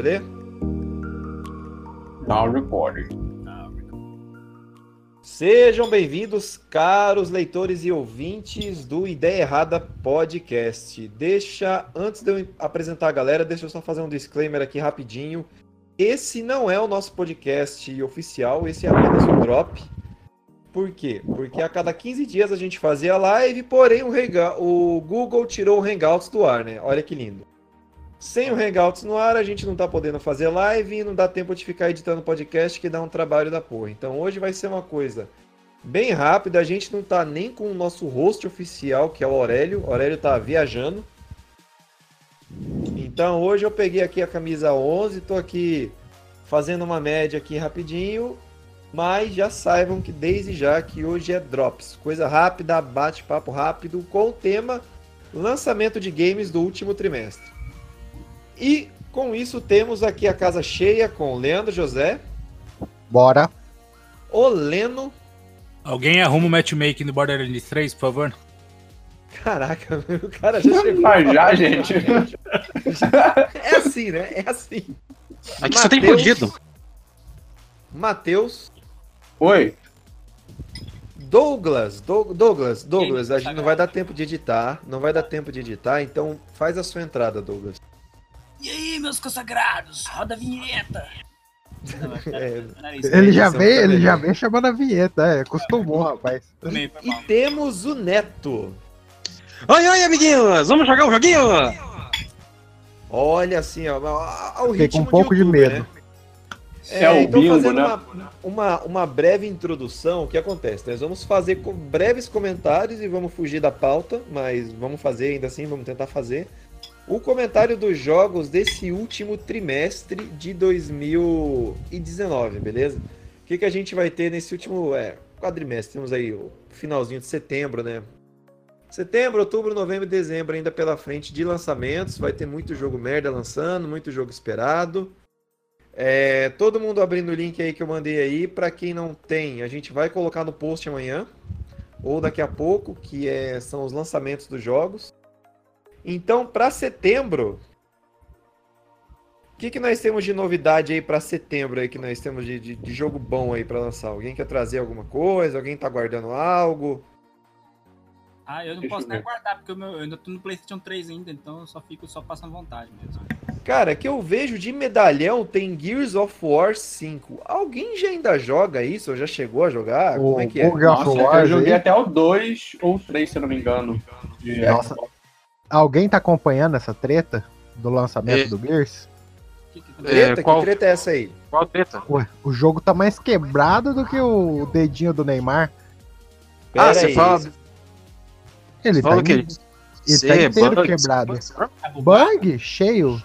Beleza? Now recording. Sejam bem-vindos, caros leitores e ouvintes do Ideia Errada Podcast. Deixa, antes de eu apresentar a galera, deixa eu só fazer um disclaimer aqui rapidinho. Esse não é o nosso podcast oficial, esse é apenas um drop. Por quê? Porque a cada 15 dias a gente fazia live, porém o, o Google tirou o Hangouts do ar, né? Olha que lindo. Sem o Hangouts no ar, a gente não tá podendo fazer live e não dá tempo de ficar editando podcast, que dá um trabalho da porra. Então hoje vai ser uma coisa bem rápida, a gente não tá nem com o nosso host oficial, que é o Aurélio. O Aurélio tá viajando. Então hoje eu peguei aqui a camisa 11, tô aqui fazendo uma média aqui rapidinho, mas já saibam que desde já que hoje é Drops, coisa rápida, bate-papo rápido com o tema lançamento de games do último trimestre. E com isso temos aqui a casa cheia com Leandro José. Bora. O Leno. Alguém arruma o matchmaking no Borderlands 3, por favor? Caraca, o cara já chegou. Mas já, gente. é assim, né? É assim. Aqui Mateus, só tem fudido. Matheus. Oi. Douglas, Douglas, Douglas, a gente não vai dar tempo de editar, não vai dar tempo de editar, então faz a sua entrada, Douglas. E aí, meus consagrados, roda a vinheta. É, ele já veio, ele já veio chamando a vinheta, é, acostumou, rapaz. E, e temos o Neto. Oi, oi, amiguinhos, vamos jogar um joguinho? Olha assim, ó, o Fiquei com um pouco de, YouTube, de medo. Né? É, é, o então bingo, fazendo né? uma, uma, uma, breve introdução, o que acontece? Nós vamos fazer com breves comentários e vamos fugir da pauta, mas vamos fazer ainda assim, vamos tentar fazer o comentário dos jogos desse último trimestre de 2019, beleza? O que, que a gente vai ter nesse último é, quadrimestre? Temos aí o finalzinho de setembro, né? Setembro, outubro, novembro e dezembro ainda pela frente de lançamentos. Vai ter muito jogo merda lançando, muito jogo esperado. É, todo mundo abrindo o link aí que eu mandei aí. Para quem não tem, a gente vai colocar no post amanhã ou daqui a pouco, que é, são os lançamentos dos jogos. Então, para setembro, o que, que nós temos de novidade aí para setembro aí que nós temos de, de, de jogo bom aí para lançar? Alguém quer trazer alguma coisa? Alguém tá guardando algo? Ah, eu não Deixa posso nem guardar, porque eu, meu, eu ainda tô no PlayStation 3 ainda, então eu só fico só passando vontade mesmo. Cara, que eu vejo de medalhão tem Gears of War 5. Alguém já ainda joga isso? Ou já chegou a jogar? O, Como é que é? Nossa, War, eu joguei aí? até o 2 ou 3, se eu não me engano. Nossa, Alguém tá acompanhando essa treta do lançamento é. do Gears? Que, que, treta? É, qual... que treta é essa aí? Qual treta? Ué, o jogo tá mais quebrado do que o dedinho do Neymar. ah, você fala. Ele fala tá, que ele, ele tá inteiro bug, quebrado. Bug? bug cheio.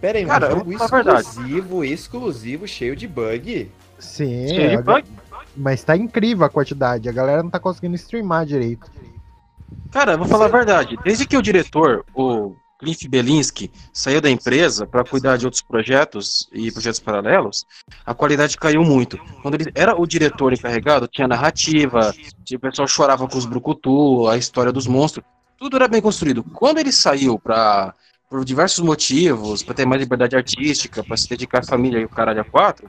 Pera aí, Cara, um jogo exclusivo, exclusivo, cheio de bug. Sim, cheio de bug. mas tá incrível a quantidade. A galera não tá conseguindo streamar direito. Cara, vou falar a verdade. Desde que o diretor, o Cliff Belinsky, saiu da empresa para cuidar de outros projetos e projetos paralelos, a qualidade caiu muito. Quando ele era o diretor encarregado, tinha narrativa, o pessoal chorava com os brucutu, a história dos monstros, tudo era bem construído. Quando ele saiu para por diversos motivos, para ter mais liberdade artística, para se dedicar à família e o caralho a quatro,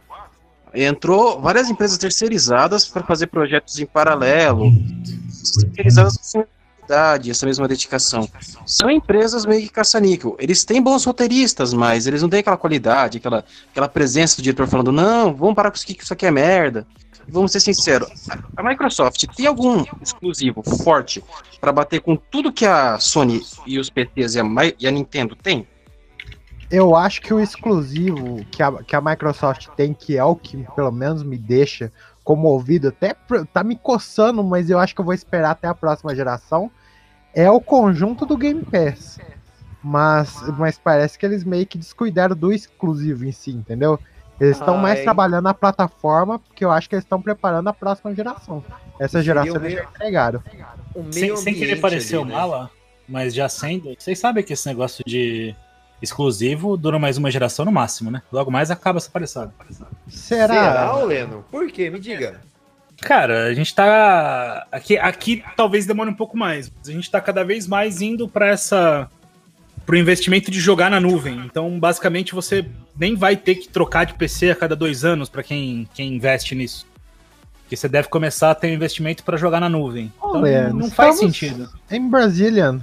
entrou várias empresas terceirizadas para fazer projetos em paralelo, terceirizadas assim, essa mesma dedicação. São empresas meio que caça-níquel. Eles têm bons roteiristas, mas eles não têm aquela qualidade, aquela, aquela presença do diretor falando, não, vamos parar com isso aqui, que isso aqui é merda. Vamos ser sinceros, a Microsoft tem algum exclusivo forte para bater com tudo que a Sony e os PTs e a, e a Nintendo têm? Eu acho que o exclusivo que a, que a Microsoft tem, que é o que pelo menos me deixa comovido, até tá me coçando, mas eu acho que eu vou esperar até a próxima geração, é o conjunto do Game Pass. Mas, mas parece que eles meio que descuidaram do exclusivo em si, entendeu? Eles estão mais trabalhando na plataforma, porque eu acho que eles estão preparando a próxima geração. Essa geração eles já entregaram. Sem, sem querer parecer o né? mala, mas já sendo. Vocês sabem que esse negócio de exclusivo dura mais uma geração no máximo, né? Logo mais acaba essa palhaçada. Será? Será, Leno? Por quê? Me diga. Cara, a gente tá. Aqui, aqui talvez demore um pouco mais. Mas a gente tá cada vez mais indo para essa. Pro investimento de jogar na nuvem. Então, basicamente, você nem vai ter que trocar de PC a cada dois anos para quem, quem investe nisso. Porque você deve começar a ter um investimento para jogar na nuvem. Então, Olha, não faz sentido. Em Brazilian,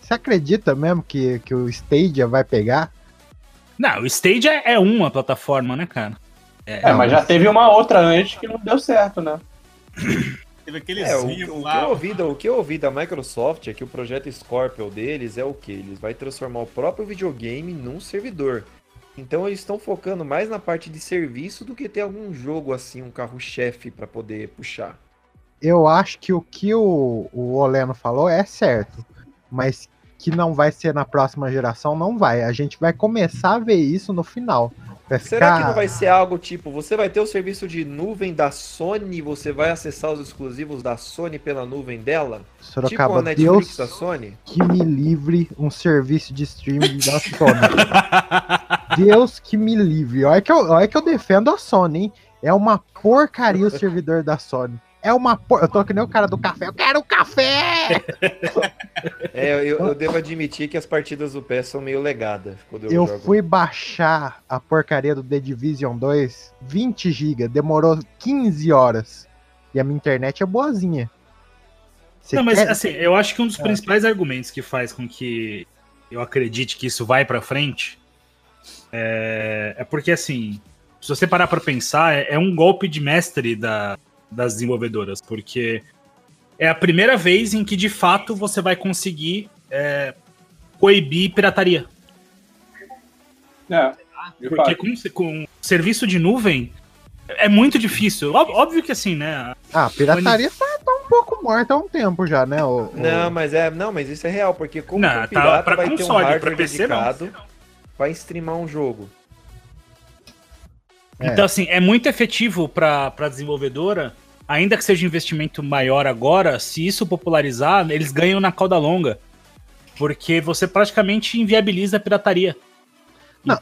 você acredita mesmo que, que o Stadia vai pegar? Não, o Stage é, é uma plataforma, né, cara? É, mas já teve uma outra antes que não deu certo, né? Teve aquele É, o, o que lá. eu ouvi, da- o que eu ouvi da Microsoft é que o projeto Scorpio deles é o que? Eles vai transformar o próprio videogame num servidor. Então eles estão focando mais na parte de serviço do que ter algum jogo assim, um carro-chefe para poder puxar. Eu acho que o que o, o Oleno falou é certo, mas que não vai ser na próxima geração, não vai. A gente vai começar a ver isso no final. Vai Será que não vai ser algo tipo, você vai ter o serviço de nuvem da Sony, você vai acessar os exclusivos da Sony pela nuvem dela? tipo Sorocaba, a Netflix Deus da Sony? que me livre um serviço de streaming da Sony. Deus que me livre. Olha que, eu, olha que eu defendo a Sony, hein? É uma porcaria o servidor da Sony. É uma por... Eu tô que nem o cara do café. Eu quero café! É, eu, eu devo admitir que as partidas do PES são meio legadas quando eu, Eu jogo. fui baixar a porcaria do The Division 2, 20 GB, demorou 15 horas. E a minha internet é boazinha. Você Não, mas quer- assim, eu acho que um dos É. principais argumentos que faz com que eu acredite que isso vai pra frente é, é porque, assim, se você parar pra pensar, é, é um golpe de mestre da- das desenvolvedoras, porque é a primeira vez em que, de fato, você vai conseguir é, coibir pirataria. É. Porque com, com serviço de nuvem é muito difícil. Óbvio que assim, né? Ah, pirataria tá, tá um pouco morta há um tempo já, né? O, o- Não, mas é, não, mas isso é real, porque como Não, que o tá pirata pra vai ter um console, pra hardware PC não. dedicado pra streamar um jogo? É. Então, assim, é muito efetivo para a desenvolvedora, ainda que seja um investimento maior agora, se isso popularizar, eles ganham na cauda longa. Porque você praticamente inviabiliza a pirataria. Não,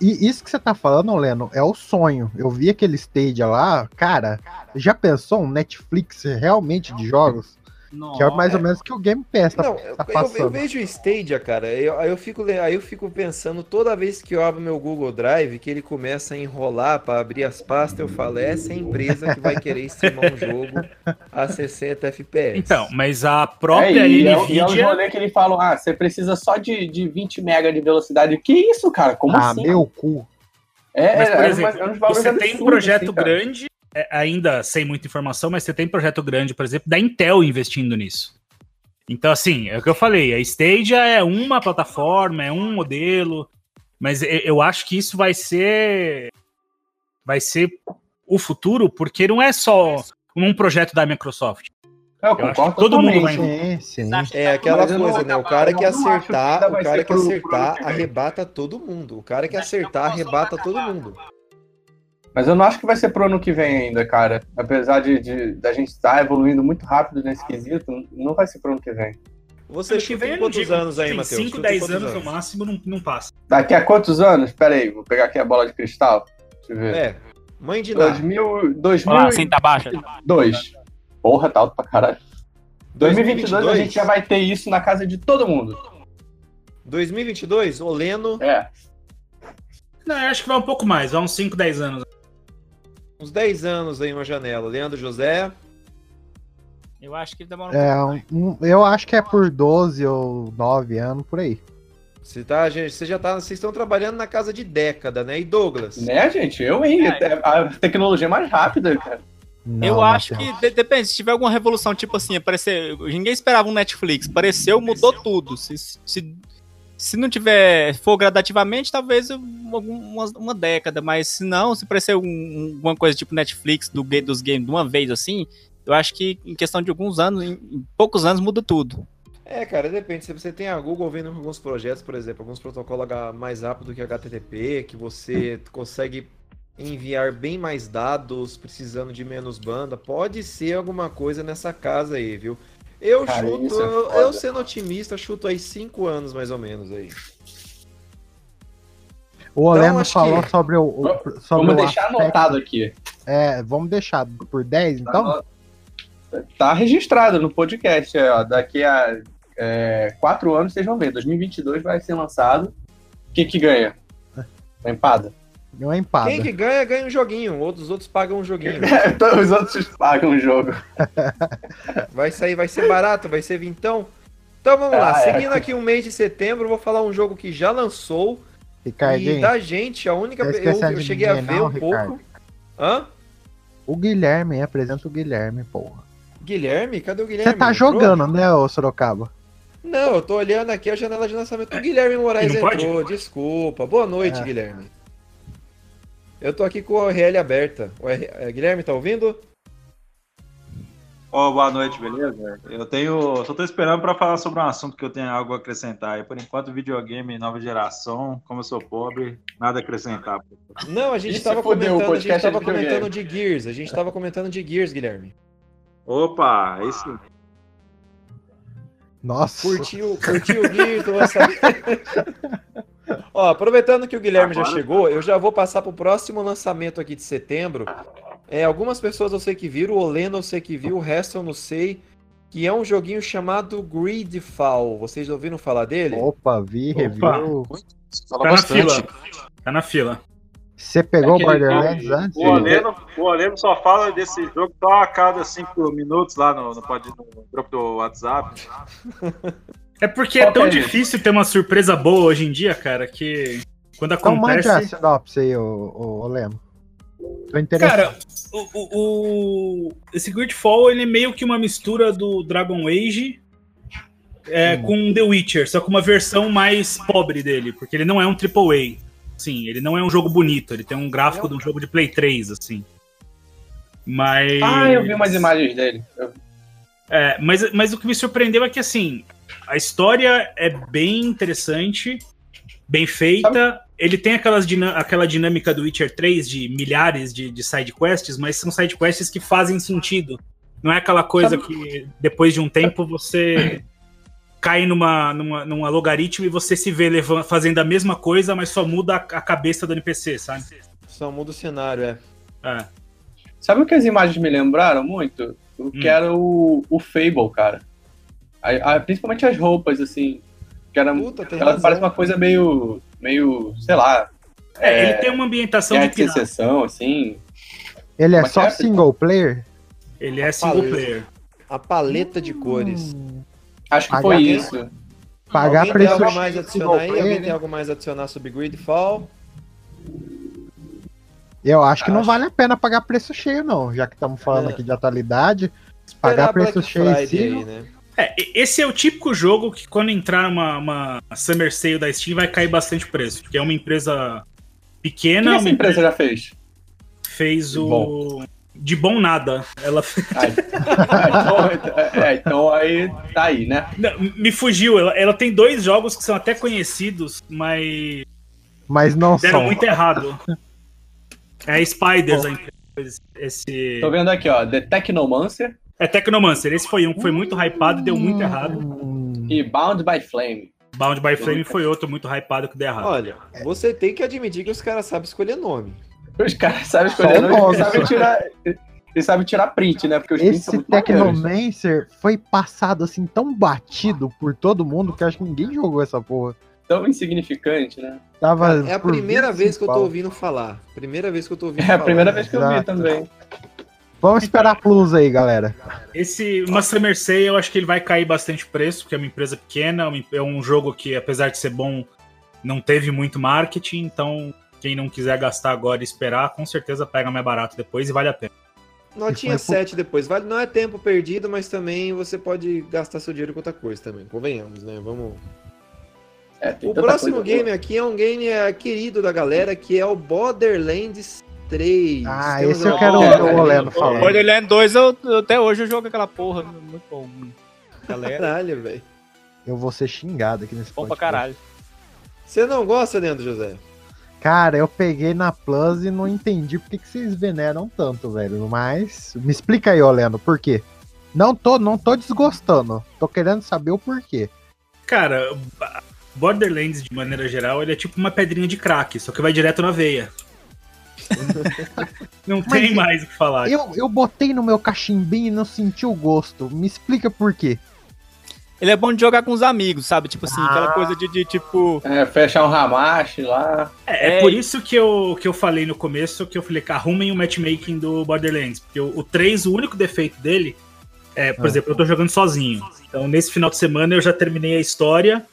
e isso que você tá falando, Leno, é o sonho. Eu vi aquele Stadia lá, cara. Já pensou um Netflix realmente de jogos? Nossa. Que é mais ou menos que o Game Pass tá, Não, tá eu, eu- passando. eu vejo o Stadia, cara, eu- aí eu, fico, aí eu fico pensando, toda vez que eu abro meu Google Drive, que ele começa a enrolar pra abrir as pastas, eu falo, essa é a empresa que vai querer streamar um jogo a 60 FPS. Então, mas a É, própria e, é, e é Nvidia. rolê que ele fala, ah, você precisa só de, de 20 mega de velocidade. Que isso, cara? Como ah, assim? meu cu. É, Mas, por é, exemplo, é valores você tem um absurdos, projeto assim, grande, é, ainda sem muita informação, mas você tem projeto grande, por exemplo, da Intel investindo nisso. Então, assim, é o que eu falei, a Stadia é uma plataforma, é um modelo, mas eu, eu acho que isso vai ser vai ser o futuro, porque não é só um projeto da Microsoft. Eu acho concordo que todo mundo vai- Sim, sim. É aquela eu não coisa, né? O cara eu que acertar, o cara que acertar arrebata todo mundo. O cara que acertar arrebata todo mundo. Mas eu não acho que vai ser pro ano que vem ainda, cara. Apesar de, de- da gente estar evoluindo muito rápido nesse quesito, não vai ser pro ano que vem. Você Ano que vem quantos digo, anos aí, Matheus? 5, Chuta em 10 quantos anos no máximo não, não passa. Daqui a quantos anos? Pera aí, vou pegar aqui a bola de cristal. Deixa eu ver. É, mãe de nada. 2000, Olha lá, senta baixa. 2002. Porra, tá alto pra caralho. 2022 a 2022? gente já vai ter isso na casa de todo mundo. 2022, Oleno, É. Não, eu acho que vai um pouco mais, vai uns 5, 10 anos. Uns 10 anos aí uma janela. Leandro José, Eu acho que demora um É, pouco. um- um- eu acho que é por 12 ou 9 anos, por aí. você, tá, gente, você já tá, vocês estão trabalhando na casa de década, né? E Douglas? Né, gente? Eu, hein? É. A tecnologia é mais rápida, cara. Não, eu acho que de- depende, se tiver alguma revolução, tipo assim, aparecer. Ninguém esperava um Netflix, apareceu, mudou tudo. Se, se, se não tiver, for gradativamente, talvez um- uma, uma década, mas se não, se aparecer um- um- alguma coisa tipo Netflix do, dos games de uma vez assim, eu acho que em questão de alguns anos, em, em poucos anos, muda tudo. É, cara, depende. Se você tem a Google vendo alguns projetos, por exemplo, alguns protocolos mais rápido que HTTP, que você consegue enviar bem mais dados precisando de menos banda, pode ser alguma coisa nessa casa aí, viu? Eu Cara, chuto, isso é eu, sendo otimista, chuto aí 5 anos mais ou menos aí. O Oleno acho falou que- sobre o, o- sobre Vamos o deixar aspecto- anotado aqui. É, vamos deixar por 10, então? Tá registrado no podcast. é, ó, daqui a é, quatro anos vocês vão ver. 2022 vai ser lançado. O que que ganha? Uma empada. Uma empada. Quem que ganha, ganha um joguinho. Outros outros pagam um joguinho. Então os outros pagam o jogo. Vai sair, vai ser barato, vai ser vintão. Então vamos lá, Ah, é. seguindo aqui o mês de setembro, eu vou falar um jogo que já lançou. E Ricardinho, da gente, a única. Tá Eu, eu de cheguei a ver não, um Ricardo? pouco. Hã? o Guilherme, apresenta o Guilherme, porra. Guilherme? Cadê o Guilherme? Você tá Entrou? jogando, né, ô Sorocaba? Não, eu tô olhando aqui a janela de lançamento. O Guilherme Moraes pode? entrou, desculpa. Boa noite, É. Guilherme. Eu tô aqui com a URL aberta. O R- eh, Guilherme, tá ouvindo? Ó, boa noite, beleza? Eu tenho. Só tô esperando para falar sobre um assunto que eu tenho algo a acrescentar. E por enquanto, videogame nova geração, como eu sou pobre, nada a acrescentar. Não, a gente Ih, se tava fudeu, o comentando, a gente é tava comentando de Gears. A gente tava comentando de Gears, Guilherme. Opa, aí sim. Nossa. Curtiu, curtiu o Gears. Ó, aproveitando que o Guilherme já Agora- chegou, eu já vou passar pro próximo lançamento aqui de setembro. É, algumas pessoas eu sei que viram, o Oleno eu sei que viu, o resto eu não sei. Que é um joguinho chamado Greedfall. Vocês ouviram falar dele? Opa, vi, Opa. review. Fala Tá na bastante. fila. Tá na fila. Você pegou o Aquele Borderlands antes? O Oleno, o Oleno só fala desse jogo só a cada cinco minutos lá no, no, pod- no grupo do WhatsApp. É porque é Qual tão que é difícil ter uma surpresa boa hoje em dia, cara, que quando Então mande a acontece. sinopse aí, ô, ô, ô Leno. Tô interessado. Cara, o, o, o- esse Gridfall ele é meio que uma mistura do Dragon Age é, com The Witcher, só com uma versão mais pobre dele, porque ele não é um AAA. Sim, ele não é um jogo bonito, ele tem um gráfico de um jogo de Play 3, assim. Mas. Ah, eu vi umas imagens dele. Eu- É, mas, mas o que me surpreendeu é que, assim, a história é bem interessante, bem feita. Ele tem aquelas aquela dinâmica do Witcher 3 de milhares de, de side quests, mas são side quests que fazem sentido. Não é aquela coisa que depois de um tempo você cai numa, numa, numa logaritmo e você se vê levan- fazendo a mesma coisa, mas só muda a, a cabeça do NPC, sabe? Só muda o cenário, é. É. Sabe o que as imagens me lembraram muito? O que Hum. era o, o Fable, cara. A- a- principalmente as roupas, assim. Que era, Puta, tem ela razão. parece uma coisa meio. meio. sei lá. É, ele tem uma ambientação de secessão, assim. Ele é Mas só é- single player? Ele é single Valeu. player. A paleta de cores. Acho que Pagar foi isso. Pagar Alguém tem preço algo mais a adicionar single aí? player, Alguém né? tem algo mais a adicionar sobre Greedfall? Eu acho que não Acho. vale a pena pagar preço cheio, não. Já que estamos falando É. aqui de atualidade. Pagar a Black preço cheio Friday sim. aí, né? É, esse é o típico jogo que quando entrar uma, uma Summer Sale da Steam vai cair bastante o preço, porque é uma empresa O que pequena, essa uma empresa já fez? fez o de bom nada. Ela então, é, então aí tá aí, né? Não, me fugiu. Ela, ela tem dois jogos que são até conhecidos, mas Mas não deram são. muito errado. É Spiders empresa. Esse Tô vendo aqui, ó. The Technomancer é Technomancer. Esse foi um que foi muito hypado e deu muito errado. Hum, e Bound by Flame. Bound by Flame foi outro muito hypado que deu errado. Olha, você tem que admitir que os caras sabem escolher nome. Os caras sabem escolher nome, nome, eles sabem tirar. Eles sabem tirar print, né? Porque os prints são Esse. Technomancer foi passado assim tão batido por todo mundo que eu acho que ninguém jogou essa porra. Tão insignificante, né? Tava É a por primeira 25 vez que eu tô ouvindo falar. Primeira vez que eu tô ouvindo É a falar. primeira vez que eu vi Exato. também. Vamos esperar plus aí, galera. Esse, uma Summer Sale, eu acho que ele vai cair bastante preço, porque é uma empresa pequena, uma- é um jogo que, apesar de ser bom, não teve muito marketing, então quem não quiser gastar agora e esperar, com certeza pega mais barato depois e vale a pena. Notinha E foi 7 depois. Vale, não é tempo perdido, mas também você pode gastar seu dinheiro com outra coisa também. Convenhamos, né? Vamos. É, tem O tanta próximo coisa game aqui é um game é, querido da galera, que é o Borderlands 3. Ah, Temos esse eu uma- quero ouvir o Oleno falar. Borderlands 2, eu, até hoje eu jogo aquela porra. Muito bom. Galera, Caralho, velho. Eu vou ser xingado aqui nesse bom pra podcast. caralho. Você não gosta, Leandro José? Cara, eu peguei na Plus e não entendi por que, que vocês veneram tanto, velho. Mas me explica aí, Oleno, por quê? Não tô, não tô desgostando. Tô querendo saber o porquê. Cara, Borderlands, de maneira geral, ele é tipo uma pedrinha de crack, só que vai direto na veia. Não Mas tem e- mais o que falar. Eu, eu botei no meu cachimbinho e não senti o gosto. Me explica por quê. Ele é bom de jogar com os amigos, sabe? Tipo assim, aquela coisa de, de, tipo. É, fechar um Hamashi lá. É, É, por isso que eu, que eu falei no começo que eu falei que arrumem o matchmaking do Borderlands. Porque o, o 3, o único defeito dele é, por Ah. exemplo, eu tô jogando sozinho. Então, nesse final de semana eu já terminei a história.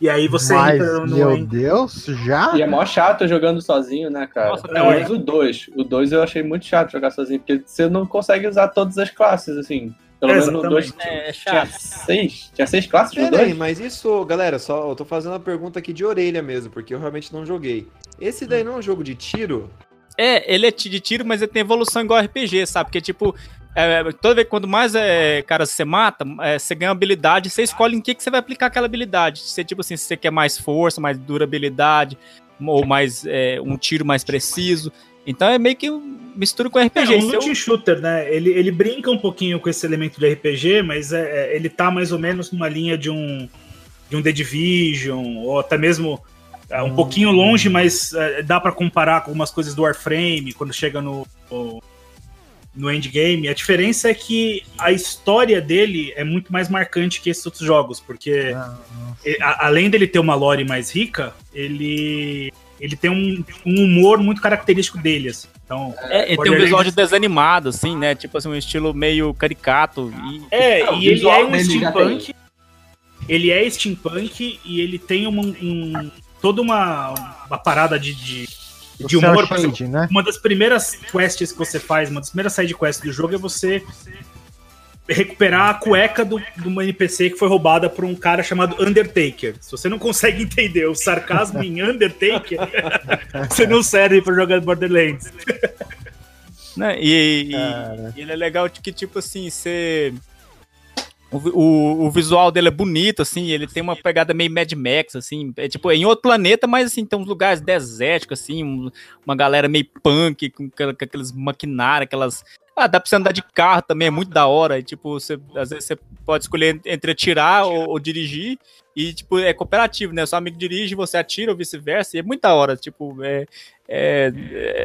E aí você Mas, entra no. meu Deus, já? E é mó chato jogando sozinho, né, cara? Nossa, Pelo é. menos o 2. O 2 eu achei muito chato jogar sozinho, porque você não consegue usar todas as classes, assim. Pelo É, menos no 2 exatamente. É, é tinha seis. Tinha seis classes no Pera aí, 2? mas isso, galera, só eu tô fazendo uma pergunta aqui de orelha mesmo, porque eu realmente não joguei. Esse daí não é um jogo de tiro? É, ele é de tiro, mas ele tem evolução igual RPG, sabe? Porque, tipo, é, toda vez que quando mais é, cara você mata, é, você ganha habilidade, você escolhe em que, que você vai aplicar aquela habilidade. Se, tipo assim, se você quer mais força, mais durabilidade, ou mais é, um tiro mais preciso. Então é meio que um mistura com É RPG. um Se eu- loot shooter, né? Ele, ele brinca um pouquinho com esse elemento de RPG, mas é, é, ele tá mais ou menos numa linha de um, de um The Division, ou até mesmo é, um pouquinho longe, mas é, dá pra comparar com algumas coisas do Warframe, quando chega no, no, no endgame. A diferença é que a história dele é muito mais marcante que esses outros jogos, porque e- a- além dele ter uma lore mais rica, ele, ele tem um, um humor muito característico dele. assim. Então, É, ele tem um visual de desanimado, assim, né? Tipo assim, um estilo meio caricato. E... É, É, e ele é um steampunk. Ele é steampunk e ele tem uma, um, toda uma, uma parada de, de, de humor. né? uma das primeiras quests que você faz, uma das primeiras side quests do jogo é você recuperar a cueca do, de uma NPC que foi roubada por um cara chamado Undertaker. Se você não consegue entender o sarcasmo em Undertaker, você não serve pra jogar Borderlands. né? E, e- e ele é legal que, tipo assim, você. O, o, o visual dele é bonito, assim, ele tem uma pegada meio Mad Max, assim, é tipo, é em outro planeta, mas assim, tem uns lugares desérticos, assim, um- uma galera meio punk, com, com aqueles maquinários, aquelas. Ah, dá pra você andar de carro também, é muito da hora. E, tipo, você, às vezes você pode escolher entre atirar ou, ou dirigir. E, tipo, é cooperativo, né? Seu amigo dirige, você atira ou vice-versa. E é muito da hora, tipo, é, é-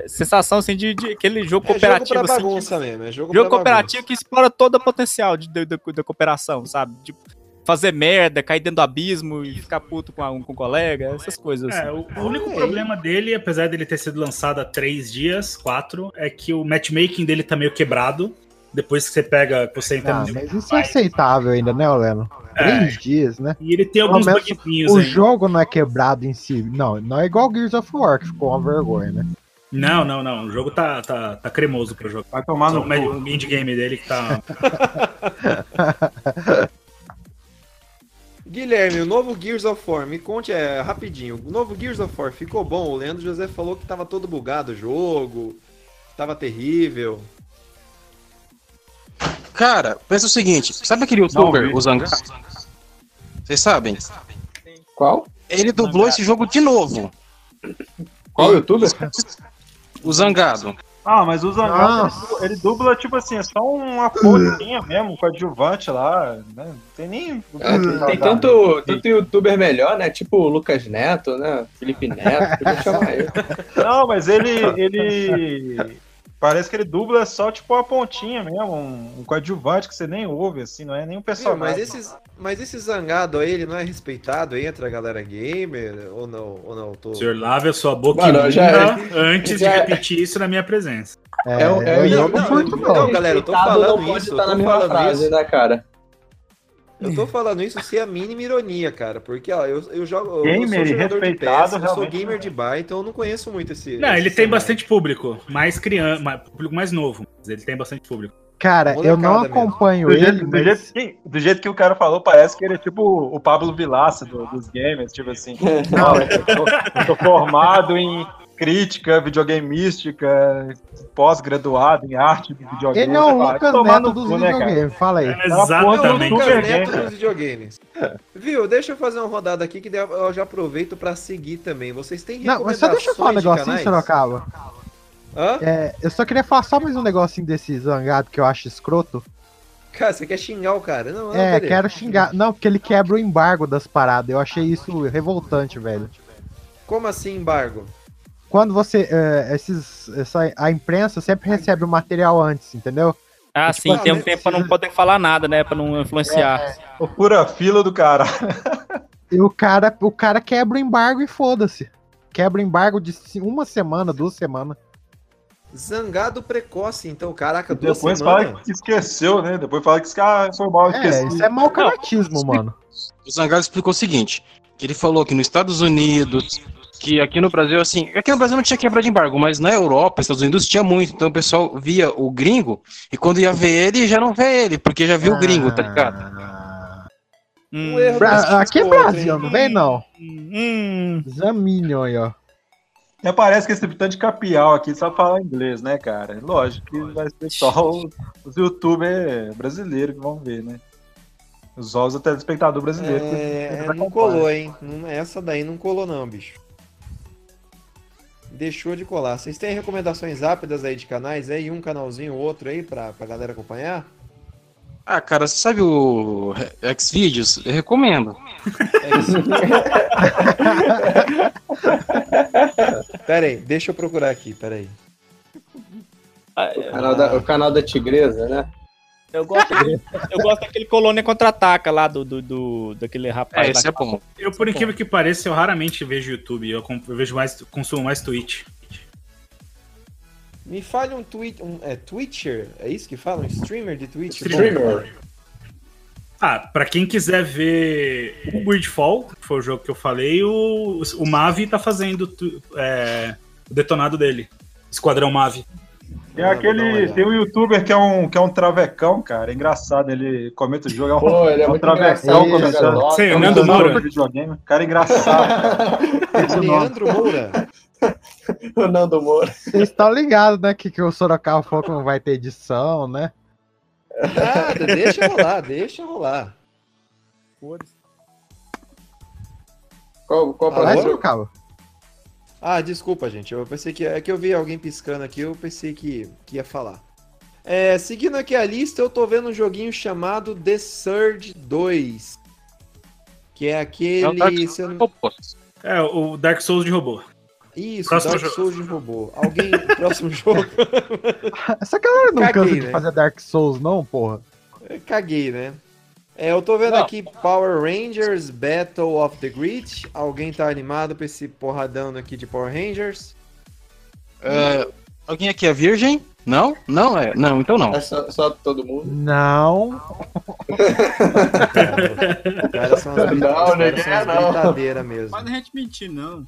é sensação, assim, de, de aquele jogo É jogo cooperativo, pra assim, de- bagunça mesmo, é jogo, Jogo pra cooperativo que explora todo o potencial de, de- de- da cooperação, sabe? Tipo, fazer merda, cair dentro do abismo e ficar puto com, a- com o colega, essas coisas. É, assim. o, o único Olha aí. problema dele, apesar dele ter sido lançado há três dias, quatro, é que o matchmaking dele tá meio quebrado. Depois que você pega, que você entra Ah, no mas isso é aceitável ainda, né, Oleno? Três dias, né? E ele tem alguns bugzinhos O ainda. jogo não é quebrado em si. Não, não é igual Gears of War, que ficou uma vergonha, né? Não, não, não. O jogo tá, tá, tá cremoso pro jogo. Vai tomar Só no o indie game dele que tá. Guilherme, o novo Gears of War, me conte é, rapidinho. O novo Gears of War ficou bom? O Leandro José falou que tava todo bugado o jogo, tava terrível. Cara, pensa o seguinte: sabe aquele youtuber, o Zangado? Vocês sabem? Qual? Ele dublou esse jogo de novo. Qual youtuber? O Zangado. Ah, mas o Zangado, Nossa. ele, ele dubla, tipo assim, é só uma pontinha mesmo, um coadjuvante lá, né? Não tem nem... É, tem, tem tanto, tanto youtuber melhor, né? Tipo o Lucas Neto, né? Felipe Neto, podia chamar ele. Não, mas ele, ele... Parece que ele dubla só, tipo, uma pontinha mesmo, um, um coadjuvante que você nem ouve, assim, não é nem um Viu, personagem. mas, esses, mas esse zangado aí, ele não é respeitado entre a galera gamer? Ou não? Ou não? Tô... O senhor lave a sua boca Mano, já- antes já- de repetir isso na minha presença. É, É o- é o- eu não, não não, não. galera, eu tô falando não pode isso, estar eu na mesma falando frase, isso. né, cara? Eu tô falando isso sem a mínima ironia, cara. Porque, ó, eu, eu jogo. eu Gamer sou e jogador de respeitado, PS, eu sou gamer não é. de bar, então eu não conheço muito esse. Não, ele esse tem cenário. bastante público. Mais criança, mais, público mais novo. Mas ele tem bastante público. Cara, eu não Molecada mesmo. acompanho Do ele, jeito, do, mas... jeito que, do jeito que o cara falou, parece que ele é tipo o Pablo Vilaça do- dos gamers, tipo assim. Não, eu, tô, eu tô formado em crítica, videogame mística, pós-graduado em arte de videogame. Ele é o Lucas Neto dos cu, né, videogames, fala aí. É É o exatamente. Lucas Super Neto dos videogames. Viu? Deixa eu fazer uma rodada aqui que eu já aproveito pra seguir também. Vocês têm Não, mas só deixa eu falar um negocinho, Sorocaba. Hã? É, eu só queria falar só mais um negocinho desse zangado que eu acho escroto. Cara, você quer xingar o cara? Não, não, É, quero xingar. Não, porque ele quebra o embargo das paradas. Eu achei isso revoltante, velho. Como assim, embargo? Quando você. é, esses, essa, a imprensa sempre recebe o material antes, entendeu? Ah, Tipo, sim, tem um tempo pra não poder falar nada, né? Pra não influenciar. O pura fila do cara. E o cara, o cara quebra o embargo e foda-se. Quebra o embargo de uma semana, duas semanas. Zangado precoce, então, caraca, duas Depois semanas. fala que esqueceu, né? Depois fala que esse cara foi mal, É, isso é mau caratismo, mano. O Zangado explicou o seguinte: que ele falou que nos Estados Unidos, que aqui no Brasil, assim, aqui no Brasil não tinha quebra de embargo, mas na Europa, Estados Unidos tinha muito. Então o pessoal via o gringo e quando ia ver ele, já não vê ele, porque já viu o gringo, tá ligado? Ah. Hum, Bra- aqui é outro, Brasil, hein? não vem não. hum. Aí, ó. Até parece que esse tanto de capial aqui sabe falar inglês, né, cara? Lógico que vai ser só os- os youtubers brasileiros que vão ver, né? Os olhos do telespectador brasileiro. É, não colou, hein? Essa daí não colou, não, bicho. Deixou de colar. Vocês têm recomendações rápidas aí de canais aí? Um canalzinho, outro aí pra, pra galera acompanhar? Ah, cara, você sabe o Xvideos? Eu recomendo. Pera aí, deixa eu procurar aqui, pera aí. O canal, da, o canal da Tigresa, né? Eu gosto, eu gosto daquele Colônia Contra-Ataca lá do, do, do- daquele rapaz. É, esse lá. é bom. Eu, por incrível que pareça, eu raramente vejo YouTube. Eu, eu vejo mais, consumo mais Twitch. Me fale um tweet, um é, Twitcher, é isso que fala? Um streamer de Twitch? Streamer. Ah, pra quem quiser ver o Weirdfall, que foi o jogo que eu falei, o, o Mavi tá fazendo é, o detonado dele. Esquadrão Mavi. Tem Ah, uma aquele. Tem um youtuber que é um, que é um travecão, cara. É engraçado. Ele comenta o jogo. É um, Pô, ele é é um muito travecão engraçado. comentando. Sei, o É um Nando Moura. de videogame. Cara engraçado. É o. Leandro Moura. o Nando Moura. Vocês estão ligados, né? Que, que o Sorocaba falou que não vai ter edição, né? Nada, deixa rolar, deixa rolar. Qual, qual Vai, próximo? Sorocaba. Ah, desculpa, gente. Eu pensei que. É que eu vi alguém piscando aqui, eu pensei que, que ia falar. É, seguindo aqui a lista, eu tô vendo um joguinho chamado The Surge 2. Que é É o aquele. Dark se eu não-. É, o Dark Souls de robô. Isso, Próximo Dark jogo. Souls de robô. Alguém. Próximo jogo. Essa galera não Caguei, cansa né? de fazer Dark Souls, não, porra. Caguei, né? É, eu tô vendo Não. aqui Power Rangers Battle of the Grid. Alguém tá animado pra esse porradão aqui de Power Rangers? É, alguém aqui é virgem? Não? Não é? Não, então não. É só, só todo mundo. Não. Os caras são as, brita- Não, ninguém as é, não. mesmo. Faz a gente mentir, não.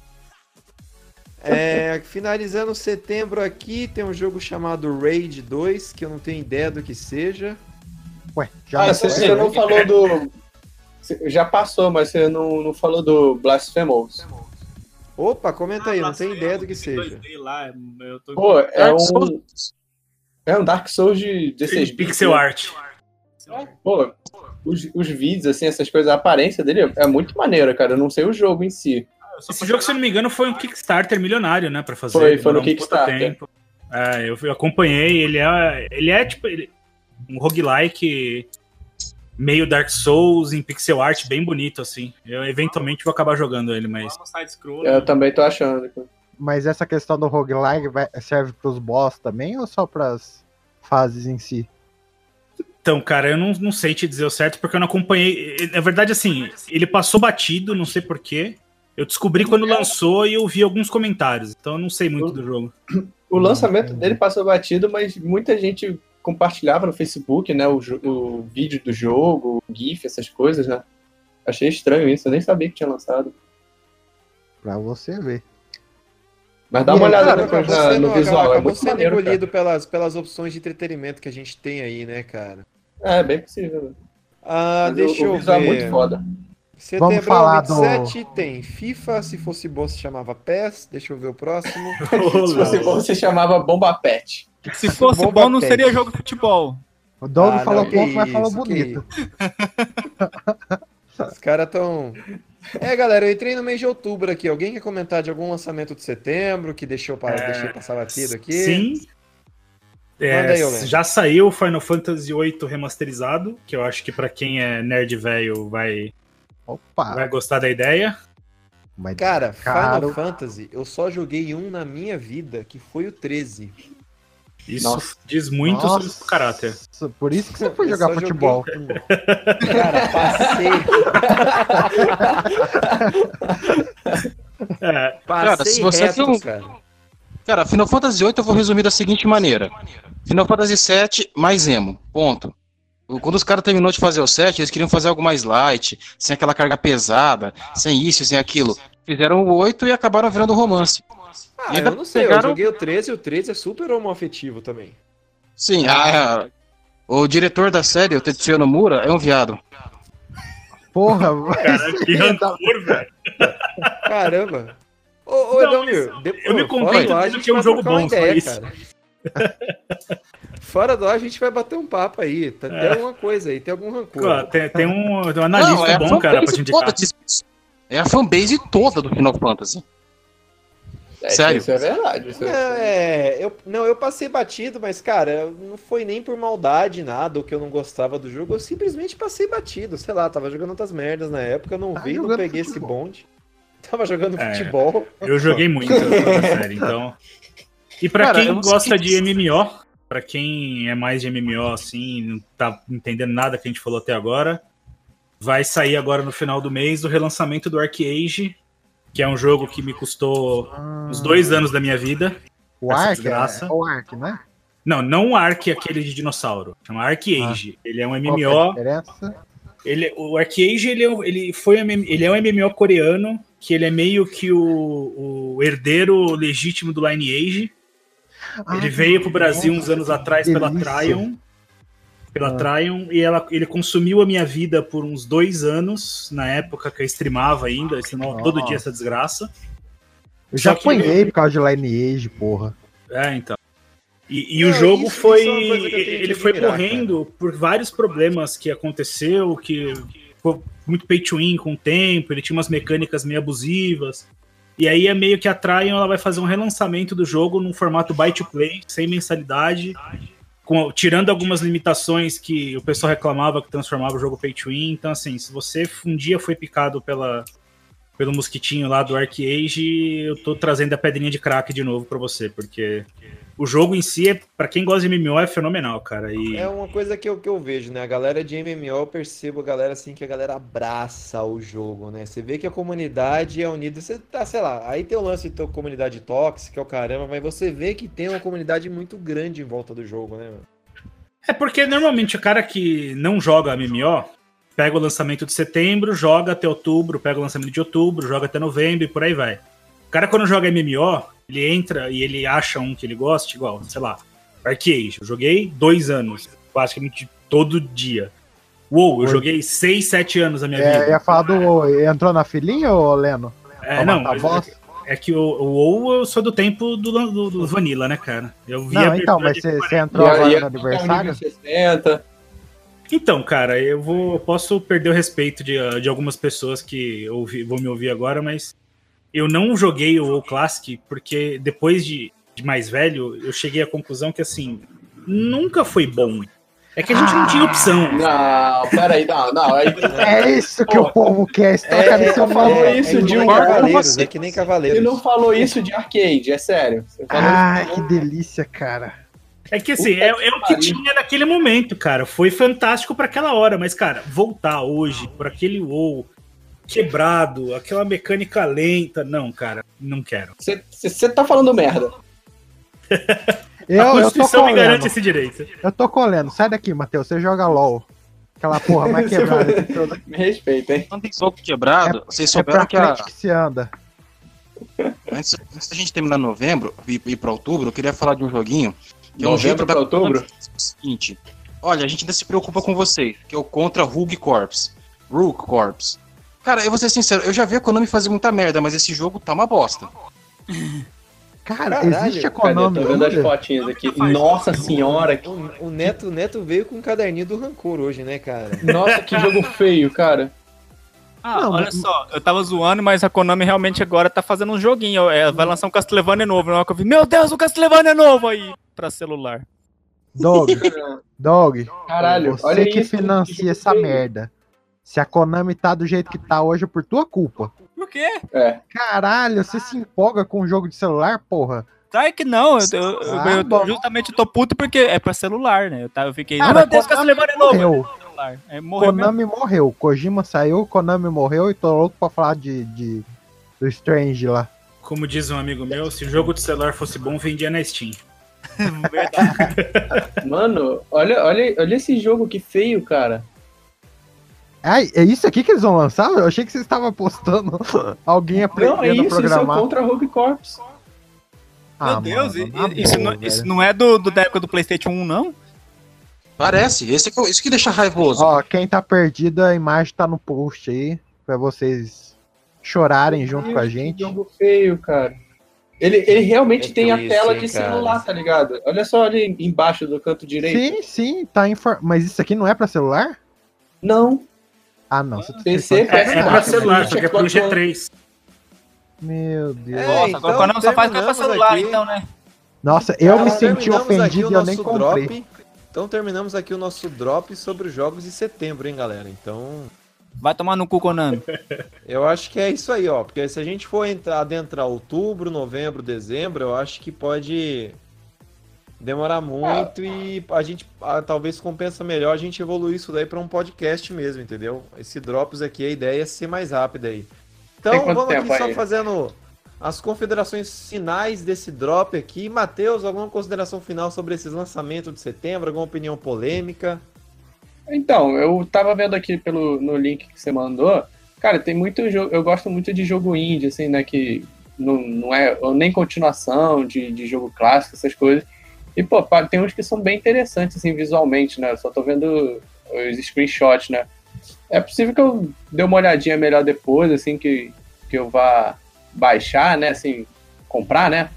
É, finalizando setembro aqui, tem um jogo chamado Raid 2, que eu não tenho ideia do que seja. Ué, já Ah, você, você não falou do. Já passou, mas você não, não falou do Blasphemous. Opa, comenta aí, eu não tenho ideia do que seja. Lá, eu tô... Pô, é Dark um. Souls. É um Dark Souls de 16 bits. Pixel né? Art. Pô, os, os vídeos, assim, essas coisas, a aparência dele é muito maneira, cara. Eu não sei o jogo em si. Esse jogo, se eu não me engano, foi um Kickstarter milionário, né, pra fazer. Foi, foi no um Kickstarter. tempo. É, eu acompanhei, ele é, ele é tipo ele- um roguelike meio Dark Souls em pixel art bem bonito, assim. Eu eventualmente vou acabar jogando ele, mas... Eu também tô achando. Mas essa questão do roguelike serve pros boss também ou só pras fases em si? Então, cara, eu não, não sei te dizer o certo, porque eu não acompanhei. Na verdade, assim, ele passou batido, não sei porquê. Eu descobri quando lançou e eu vi alguns comentários, então eu não sei muito do jogo. O lançamento dele passou batido, mas muita gente compartilhava no Facebook, né? O, o vídeo do jogo, o GIF, essas coisas, né? Achei estranho isso, eu nem sabia que tinha lançado. Pra você ver. Mas dá E uma aí, olhada cara, depois na- no visual, é acabou muito sendo maneiro, engolido cara. pelas, pelas opções de entretenimento que a gente tem aí, né, cara? É, bem possível. Ah, Mas deixa o, o eu visual ver. é muito foda. Setembro Vamos falar do- 27 tem FIFA, se fosse bom se chamava PES. Deixa eu ver o próximo. Se fosse bom, você chamava Bomba Pet. Se fosse Bomba bom, não seria jogo de futebol. O Doug Ah, falou não, que pouco, mas falou que bonito. Os caras tão. É, galera, eu entrei no mês de outubro aqui. Alguém quer comentar de algum lançamento de setembro que deixou, para... É, deixei passar batido aqui? Sim. É, aí, já saiu o Final Fantasy VIII remasterizado, que eu acho que pra quem é nerd velho vai, Opa. vai gostar da ideia. Mas Cara, Caro. Final Fantasy, eu só joguei um na minha vida, que foi o 13. Isso Nossa. diz muito sobre o caráter. Nossa, Por isso que você foi jogar joguei- futebol. Cara, passei, É, passei se você reto, tem um- cara. Cara, Final Fantasy VIII eu vou resumir da seguinte maneira. Final Fantasy VII mais emo, ponto. Quando os caras terminou de fazer o 7, eles queriam fazer algo mais light, sem aquela carga pesada, sem isso, sem aquilo. Fizeram o 8 e acabaram virando romance. Ah, ainda eu não sei, pegaram- eu joguei o 13 e o 13 é super homoafetivo também. Sim, a- o diretor da série, o Tetsuya Nomura, é um viado. Porra, cara, que rancor, velho. Caramba. Ô, ô Não, Edomir, depois, eu me contento ar, a dizendo gente que é um jogo bom, só ideia, isso. cara. Fora do ar, a gente vai bater um papo aí. Tá- Tem É. alguma coisa aí, tem algum rancor. Pô, tem, tem um, tem um analista é a bom, cara, pra fanbase te toda indicar. disso. É a fanbase toda do Final Fantasy. É, Sério? Isso é verdade. Isso Não, é... é, eu, não, eu passei batido, mas, cara, não foi nem por maldade, nada, ou que eu não gostava do jogo, eu simplesmente passei batido, sei lá, tava jogando outras merdas na época, eu não Tá vi, não peguei esse futebol. bonde. Tava jogando É. futebol. Eu joguei muito essa série, então. E pra Cara, eu quem gosta de MMO, pra quem é mais de MMO assim, não tá entendendo nada que a gente falou até agora, vai sair agora no final do mês o relançamento do Arcade, que é um jogo que me custou uns dois anos da minha vida. o Ark, desgraça. é, o Ark, né? Não, não o Ark, aquele de dinossauro. Chama Arcade. Ele é um Qual que é a MMO. diferença? Ele, o Arcade, ele, é um- ele, foi, um ele é um MMO coreano, que ele é meio que o, o herdeiro legítimo do Lineage. Ele Ah, veio pro Brasil uns anos atrás pela delícia. Pela Ah. Tryon, e ela, ele consumiu a minha vida por uns dois anos, na época que eu streamava ainda, eu streamava todo Nossa. dia essa desgraça. Eu já apanhei por causa de Lineage, porra. É, então. E, e Não, o jogo isso- foi. isso é ele foi admirar, correndo por vários problemas que aconteceu, que ficou muito pay to win com o tempo, ele tinha umas mecânicas meio abusivas. E aí é meio que a Tryon ela vai fazer um relançamento do jogo num formato buy to play, sem mensalidade, com, tirando algumas limitações que o pessoal reclamava que transformava o jogo pay to win. Então, assim, se você um dia foi picado pela, pelo mosquitinho lá do Arcade, eu tô trazendo a pedrinha de crack de novo pra você, porque o jogo em si, é, para quem gosta de MMO, é fenomenal, cara. E É uma coisa que eu, que eu vejo, né? A galera de MMO, eu percebo a galera assim que a galera abraça o jogo, né? Você vê que a comunidade é unida. Você tá, sei lá, aí tem o lance de ter comunidade tóxica, é o caramba, mas você vê que tem uma comunidade muito grande em volta do jogo, né? mano? É porque normalmente o cara que não joga MMO pega o lançamento de setembro, joga até outubro, pega o lançamento de outubro, joga até novembro e por aí vai. O cara quando joga MMO, ele entra e ele acha um que ele gosta, igual, sei lá, Arcade. Eu joguei dois anos, praticamente todo dia. Uou, eu Oi. joguei seis, sete anos da minha É, vida. ia falar do. Entrou na filinha, ô Leno? É, Pra não, matar mas boss? é que o, o WoW eu sou do tempo do, do, do Vanilla, né, cara? Eu vi a Não, então, mas de você, 40. você entrou E agora no aniversário? nível 60. Então, cara, eu vou posso perder o respeito de, de algumas pessoas que ouvi, vão me ouvir agora, mas eu não joguei o Classic porque depois de, de mais velho, eu cheguei à conclusão que assim, nunca foi bom. É que a gente não tinha opção. Não, peraí, não, não. Aí, É isso que o povo quer, esse É, é, falou é, isso é, de que um Cavaleiros, é que nem Cavaleiros. ele não falou isso de arcade, é sério. Você falou Ah, que delícia, cara. É que assim, é, é o que tinha naquele momento, cara. Foi fantástico pra aquela hora, mas, cara, voltar hoje por aquele WoW quebrado, aquela mecânica lenta, não, cara, não quero. Você tá falando merda. Eu, a eu tô Constituição me garante colhendo. esse direito. Eu tô colhendo. Sai daqui, Matheus. Você joga LOL. Aquela porra mais quebrada. Me respeita, hein? Quando tem jogo quebrado, vocês É pra souberam que a, que se anda. antes, antes da gente terminar novembro e ir pra outubro, eu queria falar de um joguinho. Que é um Novembro jeito pra da outubro? o seguinte. Olha, a gente ainda se preocupa com vocês, que é o contra Rogue Corps. Rogue Corps. Cara, eu vou ser sincero, eu já vi a Konami fazer muita merda, mas esse jogo tá uma bosta. Cara, Caralho, existe a Cadê? Konami Tô vendo as fotinhas aqui. Nossa senhora, que- O, o Neto, o Neto veio com o caderninho do rancor hoje, né, cara? nossa, que jogo feio, cara. Ah, Não, olha mas- só, eu tava zoando, mas a Konami realmente agora tá fazendo um joguinho. é, vai lançar um Castlevania novo. Na hora que eu vi, meu Deus, o Castlevania novo aí pra celular. Dog, Dog. Caralho, você olha que isso. financia que essa feio. merda. Se a Konami tá do jeito que tá hoje é por tua culpa. Por quê? É. Caralho, você se empolga com um jogo de celular, porra? Tá que não, eu, eu- eu- Ah, eu justamente tô puto porque é pra celular, né? Eu, tava, eu fiquei, ah, meu Deus, que Konami Castlevania é novo. morreu. Celular. É, morreu mesmo. Konami morreu. Kojima saiu, Konami morreu e tô louco pra falar de, de do Strange lá. Como diz um amigo meu, se o jogo de celular fosse bom, vendia na Steam. Mano, olha, olha, olha esse jogo que feio, cara. Ai, é isso aqui que eles vão lançar? Eu achei que vocês estavam apostando alguém Não, é aprendendo a isso, isso é programar. contra Rogue Corps. Ah, Meu Deus, mano, isso, boa, não, isso velho. não é do, do- da época do PlayStation 1, não? Parece, esse que, isso que deixa raivoso. Ó, quem tá perdido, a imagem tá no post aí, pra vocês chorarem junto com a Que gente. jogo feio, cara. Ele, ele realmente É tem a tela hein, de cara. celular, tá ligado? Olha só ali embaixo do canto direito. Sim, sim, tá infor... Mas isso aqui não é pra celular? Não. Ah, não. Você PC, É, é pra PS4, celular, só que é pro Xbox One. G3. Meu Deus. É, Nossa, então agora o Konami só faz pra celular, aqui. então, né? Nossa, eu Então me senti ofendido e eu nem nosso comprei. drop. Então terminamos aqui o nosso drop sobre os jogos de setembro, hein, galera? Então, Vai tomar no cu, Konami. eu acho que é isso aí, ó. Porque se a gente for entrar, adentrar outubro, novembro, dezembro, eu acho que pode demorar muito e a gente ah, talvez compensa melhor a gente evoluir isso daí para um podcast mesmo, entendeu? Esse drops aqui, a ideia é ser mais rápida aí. Então, vamos aqui só aí? fazendo as confederações finais desse drop aqui. Matheus, alguma consideração final sobre esses lançamentos de setembro? Alguma opinião polêmica? Então, eu tava vendo aqui pelo, no link que você mandou. Cara, tem muito jogo. Eu gosto muito de jogo indie, assim, né? Que não, não é nem continuação de, de jogo clássico, essas coisas. E, pô, tem uns que são bem interessantes, assim, visualmente, né? Eu só tô vendo os screenshots, né? É possível que eu dê uma olhadinha melhor depois, assim, que, que eu vá baixar, né? Assim, comprar, né?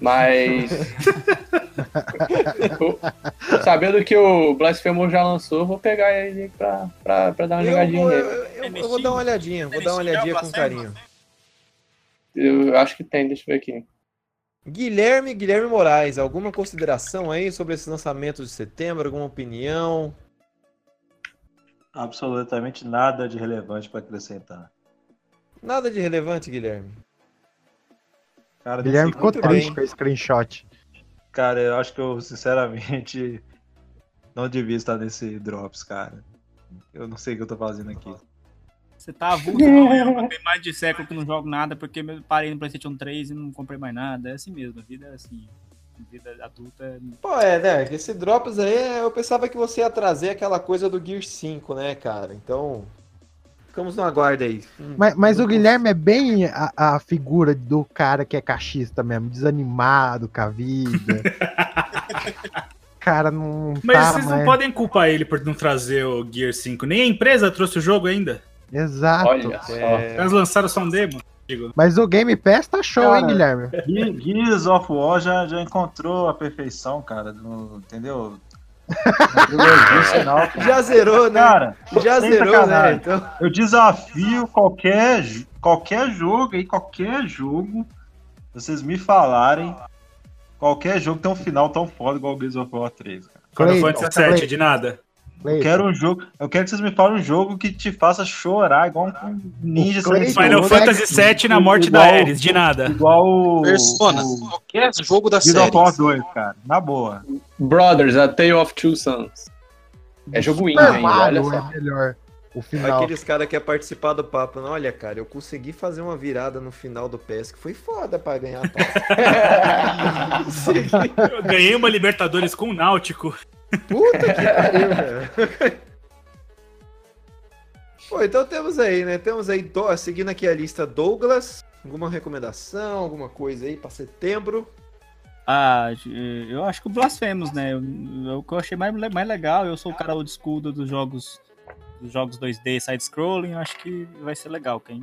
Mas. Sabendo que o Blasphemous já lançou, vou pegar ele pra, pra, pra dar uma Eu jogadinha vou, nele. eu- eu- eu vou dar uma olhadinha, vou dar uma olhadinha com carinho. Eu acho que tem, deixa eu ver aqui. Guilherme, Guilherme Moraes, alguma consideração aí sobre esses lançamentos de setembro? Alguma opinião? Absolutamente nada de relevante pra acrescentar. Nada de relevante, Guilherme. Cara, Guilherme ficou triste com o screenshot. Cara, eu acho que eu, sinceramente, não devia estar nesse Drops, cara. Eu não sei o que eu tô fazendo aqui. Você tá avulso, não, tem mais de século que não jogo nada, porque eu parei no PlayStation 3 e não comprei mais nada. É assim mesmo, a vida é assim. A vida adulta é. Pô, é, né? Esse Drops aí, eu pensava que você ia trazer aquela coisa do Gear 5, né, cara? Então, ficamos no aguardo aí. Hum, Mas, mas o não Guilherme é bem a, a figura do cara que é cachista mesmo, desanimado com a vida. cara não Mas tá vocês não mais- podem culpar ele por não trazer o Gear 5. Nem a empresa trouxe o jogo ainda. Exato. Olha só. É, Eles lançaram só um demo. Digo. Mas o Game Pass tá show, hein, Cara, Guilherme? Ge- Gears of War já, já encontrou a perfeição, cara. no- entendeu? Final. Já zerou, né? Cara, Já zerou, né? sacanagem. Então, eu desafio qualquer, qualquer jogo aí, qualquer jogo, vocês me falarem, qualquer jogo tem um final tão foda igual o Gears of War 3, cara. Fantasy VII, Clayton, de nada. Eu Clayton. quero um jogo, eu quero que vocês me falem um jogo que te faça chorar igual um ninja Clayton-. Final Fantasy VII na morte igual- da Ares, de nada. Igual o, Persona. o Qualquer jogo da série. of War 2, cara. Na boa. Brothers, A Tale of Two Sons. É jogo indie ainda, olha Mario só. é melhor. O final. aqueles caras que quer participar do papo, não, olha, cara, eu consegui fazer uma virada no final do PES que foi foda pra ganhar a taça. Eu ganhei uma Libertadores com o Náutico. Puta que pariu, velho. Pô, então temos aí, né? Temos aí, do- seguindo aqui a lista, Douglas. Alguma recomendação, alguma coisa aí pra setembro? Ah, eu acho que o Blasphemous, né? O que eu achei mais, mais legal, eu sou o cara old school do- dos jogos dos jogos 2D side-scrolling, eu acho que vai ser legal. Quem...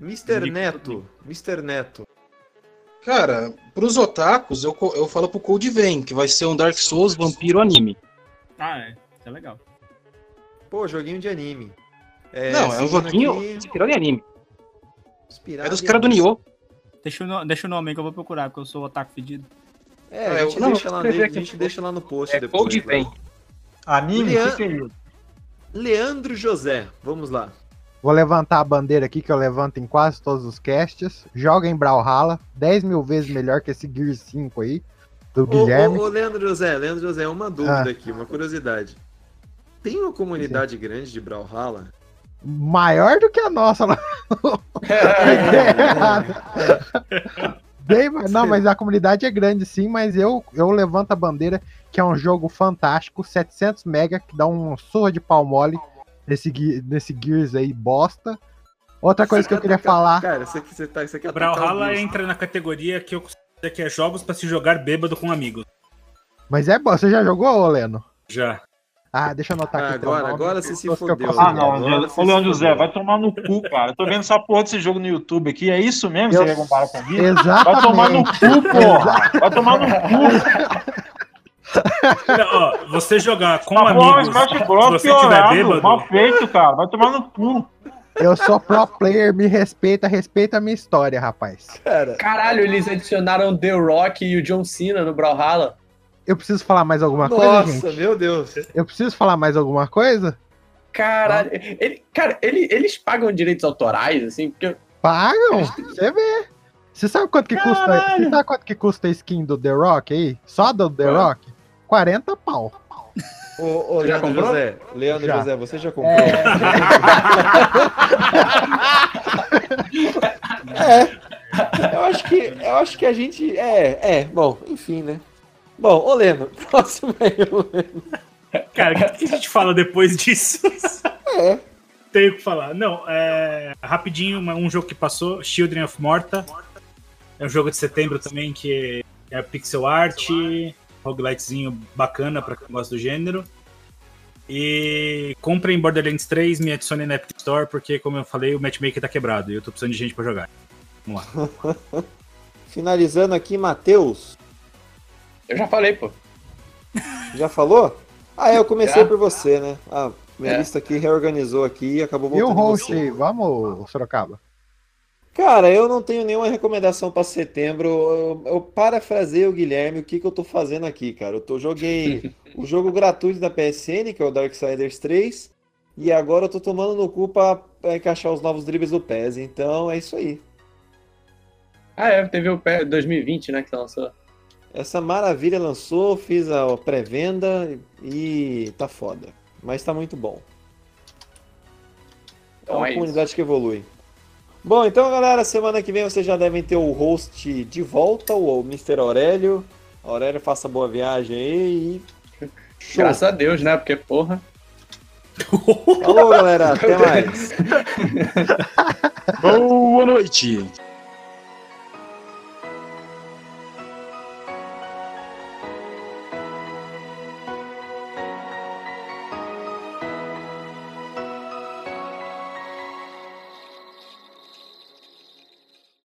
Mr. Neto. Mr. Neto. Cara, pros otakus, eu, eu falo pro Code Vein, que vai ser um Dark Souls vampiro anime. Ah, é. É legal. Pô, joguinho de anime. É, Não, é um joguinho aqui, inspirado em anime. inspirado É dos caras do. Nioh. Deixa o, deixa o nome aí que eu vou procurar, porque eu sou o otaku fedido. É, Ah, a gente, não, deixa, lá, a gente deixa lá no post É depois. Code lá. Vein. Anime? Lean- que, que é isso? Leandro José, vamos lá. Vou levantar a bandeira aqui que eu levanto em quase todos os casts. Joga em Brawlhalla, 10 mil vezes melhor que esse Gear 5 aí, do Ô, Guilherme. ô, ô, Leandro José, Leandro José, uma dúvida Ah. aqui, uma curiosidade. Tem uma comunidade grande de Brawlhalla? Maior do que a nossa lá. Bem, não, mas a comunidade é grande sim, mas eu, eu levanto a bandeira que é um jogo fantástico, 700 mega, que dá um surra de pau mole nesse, nesse Gears aí bosta. Outra coisa que eu queria falar, Cara, você, você, tá, você quer Brawlhalla atacar o entra na categoria que eu considero que é jogos pra se jogar bêbado com amigos. mas é bom, você já jogou, ô, Leno? Já. Ah, deixa eu anotar Ah, aqui. teu agora, nome, agora você se fodeu. Ah, não, Agora Ô, você Leandro José, vai tomar no cu, cara. Eu tô vendo essa porra desse jogo no YouTube aqui. É isso mesmo que Eu- você quer comparar comigo? Exatamente. Vai tomar no cu, porra! Vai tomar no cu! Ó, você jogar com Tá bom, amigos, se Bros. você tiver piorado, bêbado, mal feito, cara. Vai tomar no cu. Eu sou pro player, me respeita, respeita a minha história, rapaz. Cara, Caralho, eles adicionaram The Rock e o John Cena no Brawlhalla. Eu preciso falar mais alguma coisa, nossa, meu Deus. Eu preciso falar mais alguma coisa? Caralho, ele, cara, ele- eles pagam direitos autorais, assim, porque Pagam, você vê. Você sabe quanto que custa? Você sabe quanto que custa a skin do The Rock aí? Só do The? Rock? 40 pau. Ô, ô Já Leandro comprou? José, Leandro Já. José, você já comprou? É. Eu acho que, eu acho que a gente. É, é, bom, enfim, né? Bom, ô Leno, próximo aí, ô Leno. Cara, o que, a gente fala depois disso? É. Tenho que falar. Não, é. Rapidinho, um jogo que passou: Children of Morta. É um jogo de setembro também que é pixel art, roguelitezinho bacana pra quem gosta do gênero. E comprem Borderlands 3, me adicione na Epic Store, porque, como eu falei, o matchmaker tá quebrado e eu tô precisando de gente pra jogar. Vamos lá. Finalizando aqui, Matheus. eu já falei, pô. Já falou? Ah, é, eu comecei Já. por você, né? Ah, minha É. lista aqui reorganizou aqui e acabou E o voltando host? Vamos, Sorocaba. Cara, eu não tenho nenhuma recomendação pra setembro. Eu, eu parafrasei o Guilherme, o que, que eu tô fazendo aqui, cara? Eu tô, joguei o jogo gratuito da PSN, que é o Darksiders 3, e agora eu tô tomando no cu pra, pra encaixar os novos dribles do PES. Então é isso aí. Ah, é, teve o pé 2020, né, que lançou. Essa maravilha lançou, fiz a pré-venda e tá foda. Mas tá muito bom. É Então uma é isso. comunidade que evolui. Bom, então galera, semana que vem vocês já devem ter o host de volta, o Mr. Aurélio. Aurélio, faça boa viagem aí e. Show. Graças a Deus, né, porque, porra. Falou, galera. Até mais. Boa noite!